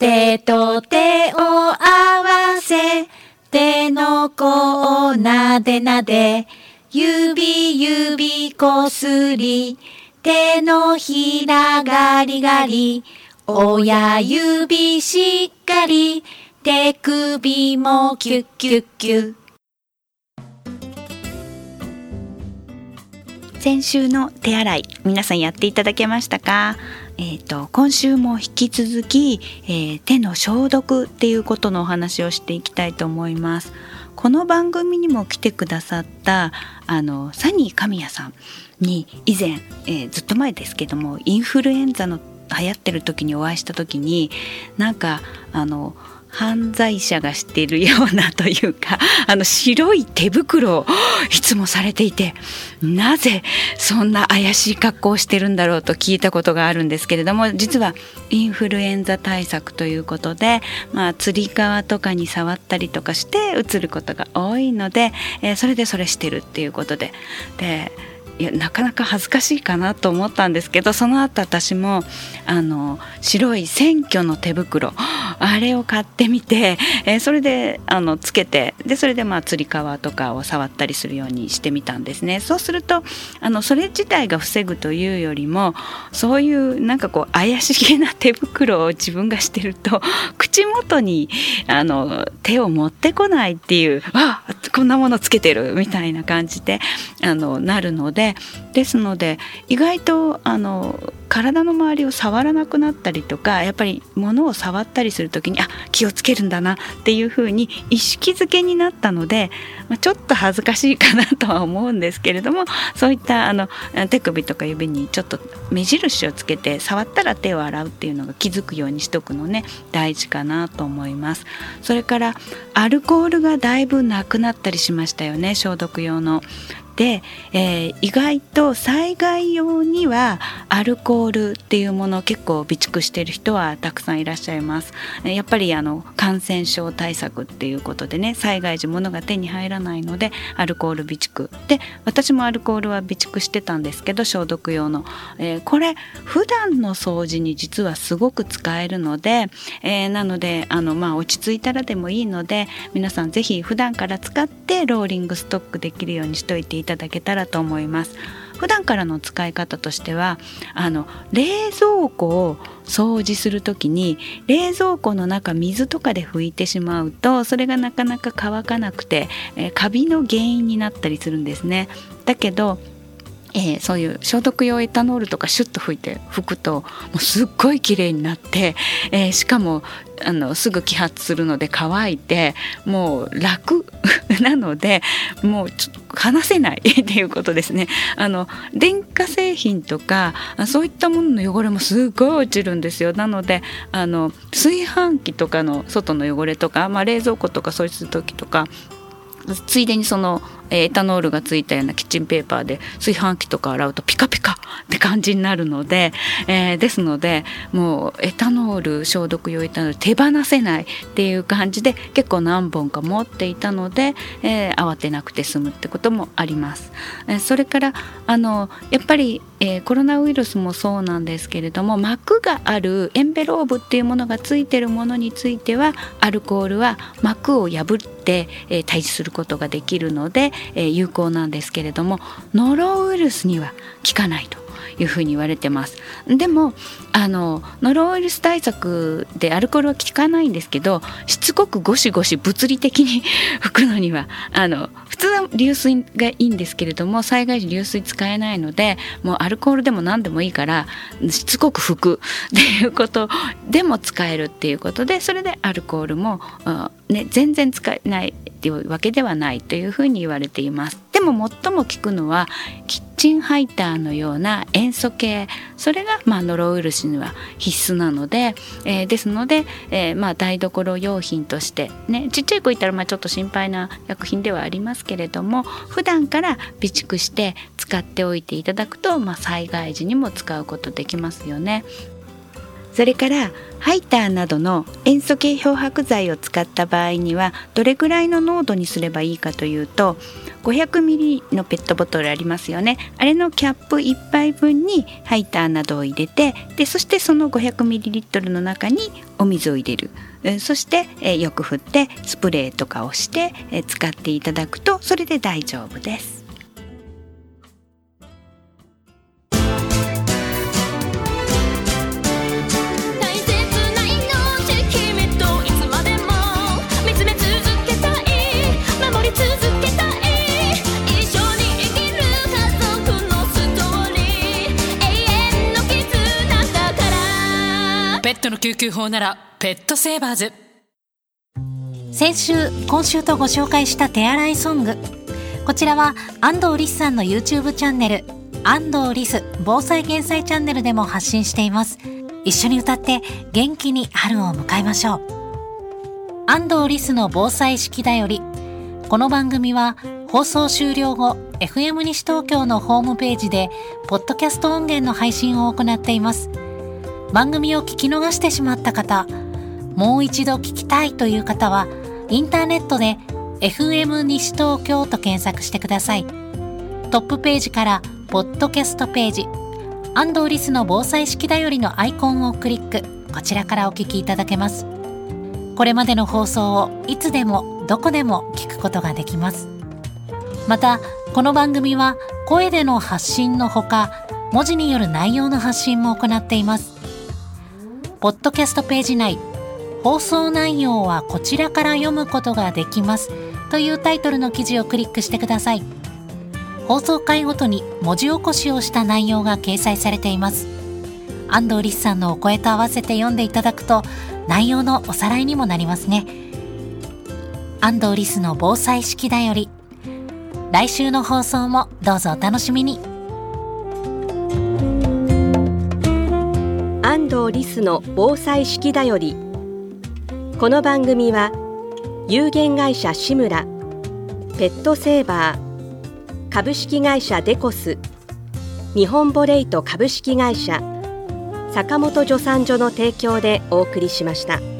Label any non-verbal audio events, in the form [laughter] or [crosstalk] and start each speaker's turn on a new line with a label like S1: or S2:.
S1: 手と手を合わせ手の甲をなでなで指指こすり手のひらガリガリ親指しっかり手首もキュッキュッキュ
S2: 先週の手洗い皆さんやっていただけましたか？えーと、今週も引き続き、えー、手の消毒っていうことのお話をしていきたいと思います。この番組にも来てくださったあのサニー神谷さんに以前、えー、ずっと前ですけどもインフルエンザの流行ってる時にお会いした時になんかあの犯罪者がしているようなというか [laughs] あの白い手袋を [gasps] いつもされていてなぜそんな怪しい格好をしてるんだろうと聞いたことがあるんですけれども実はインフルエンザ対策ということで、まあ、つり革とかに触ったりとかしてうつることが多いので、えー、それでそれしてるっていうことで。でいやなかなか恥ずかしいかなと思ったんですけどその後私もあの白い選挙の手袋あれを買ってみて、えー、それであのつけてでそれでまあつり革とかを触ったりするようにしてみたんですね。そうするとあのそれ自体が防ぐというよりもそういうなんかこう怪しげな手袋を自分がしてると [laughs] 口元にあの手を持ってこないっていうあこんなものつけてるみたいな感じであのなるのでですので意外とあの体の周りを触らなくなったりとかやっぱり物を触ったりする時にあ気をつけるんだなっていうふうに意識づけになったので、まあ、ちょっと恥ずかしいかなとは思うんですけれどもそういったあの手首とか指にちょっと目印をつけて触ったら手を洗うっていうのが気づくようにしとくのね大事かなと思います。それからアルコールがだいぶなくなったりしましたよね消毒用の。で、えー、意外と災害用にはアルコールっていうものを結構備蓄している人はたくさんいらっしゃいます。やっぱりあの感染症対策っていうことでね災害時物が手に入らないのでアルコール備蓄。で私もアルコールは備蓄してたんですけど消毒用の、えー、これ普段の掃除に実はすごく使えるので、えー、なのであのまあ落ち着いたらでもいいので皆さん是非普段から使ってローリングストックできるようにしといていたただけたらと思います。普段からの使い方としてはあの冷蔵庫を掃除する時に冷蔵庫の中水とかで拭いてしまうとそれがなかなか乾かなくて、えー、カビの原因になったりするんですね。だけどえー、そういう消毒用エタノールとかシュッと拭いて拭くともうすっごい綺麗になって、[laughs] えー、しかもあのすぐ揮発するので乾いてもう楽なのでもうちょっと離せない [laughs] っていうことですね。あの電化製品とかそういったものの汚れもすごい落ちるんですよ。なのであの炊飯器とかの外の汚れとか、まあ、冷蔵庫とかそうする時とかついでにそのエタノールがついたようなキッチンペーパーで炊飯器とか洗うとピカピカって感じになるので、えー、ですのでもうエタノール消毒用エタノール手放せないっていう感じで結構何本か持っていたので、えー、慌てなくて済むってこともあります。え、それからあのやっぱりえ、コロナウイルスもそうなんですけれども膜があるエンベローブっていうものがついてるものについてはアルコールは膜を破って、え、退治することができるので、え、有効なんですけれどもノロウイルスには効かないというふうに言われてます。でもあのノロウイルス対策でアルコールは効かないんですけどしつこくゴシゴシ物理的に [laughs] 拭くのにはあの普通は流水がいいんですけれども災害時流水使えないのでもうアルコールでも何でもいいからしつこく拭くっていうことでも使えるっていうことでそれでアルコールも、ね、全然使えないっていうわけではないというふうに言われています。でも最も効くのはキッチンハイターのような塩素系それがまあノロウイルスには必須なので、えー、ですので、えー、まあ台所用品としてねちっちゃい子いたらまあちょっと心配な薬品ではありますけれども普段から備蓄して使っておいていただくと、まあ、災害時にも使うことできますよね。それからハイターなどの塩素系漂白剤を使った場合にはどれぐらいの濃度にすればいいかというと500ミリのペットボトルありますよねあれのキャップ1杯分にハイターなどを入れてでそしてその500ミリリットルの中にお水を入れるそして、えよく振ってスプレーとかをして、え使っていただくとそれで大丈夫です。
S3: の救急法ならペットセーバーズ。先週今週とご紹介した手洗いソング。こちらは安藤リスさんの YouTube チャンネル安藤リス防災減災チャンネルでも発信しています。一緒に歌って元気に春を迎えましょう。安藤リスの防災式だよりこの番組は放送終了後 FM 西東京のホームページでポッドキャスト音源の配信を行っています。番組を聞き逃してしまった方もう一度聞きたいという方はインターネットで FM 西東京と検索してください。トップページからポッドキャストページ安藤リスの防災式だよりのアイコンをクリックこちらからお聞きいただけます。これまでの放送をいつでもどこでも聞くことができます。またこの番組は声での発信のほか文字による内容の発信も行っています。ポッドキャストページ内。放送内容はこちらから読むことができます。というタイトルの記事をクリックしてください。放送回ごとに文字起こしをした内容が掲載されています。安藤リスさんのお声と合わせて読んでいただくと内容のおさらいにもなりますね。安藤リスの防災式だより。来週の放送もどうぞお楽しみに。
S4: 安藤リスの防災式だよりこの番組は有限会社志村ペットセーバー株式会社デコス日本ボレイト株式会社坂本助産所の提供でお送りしました。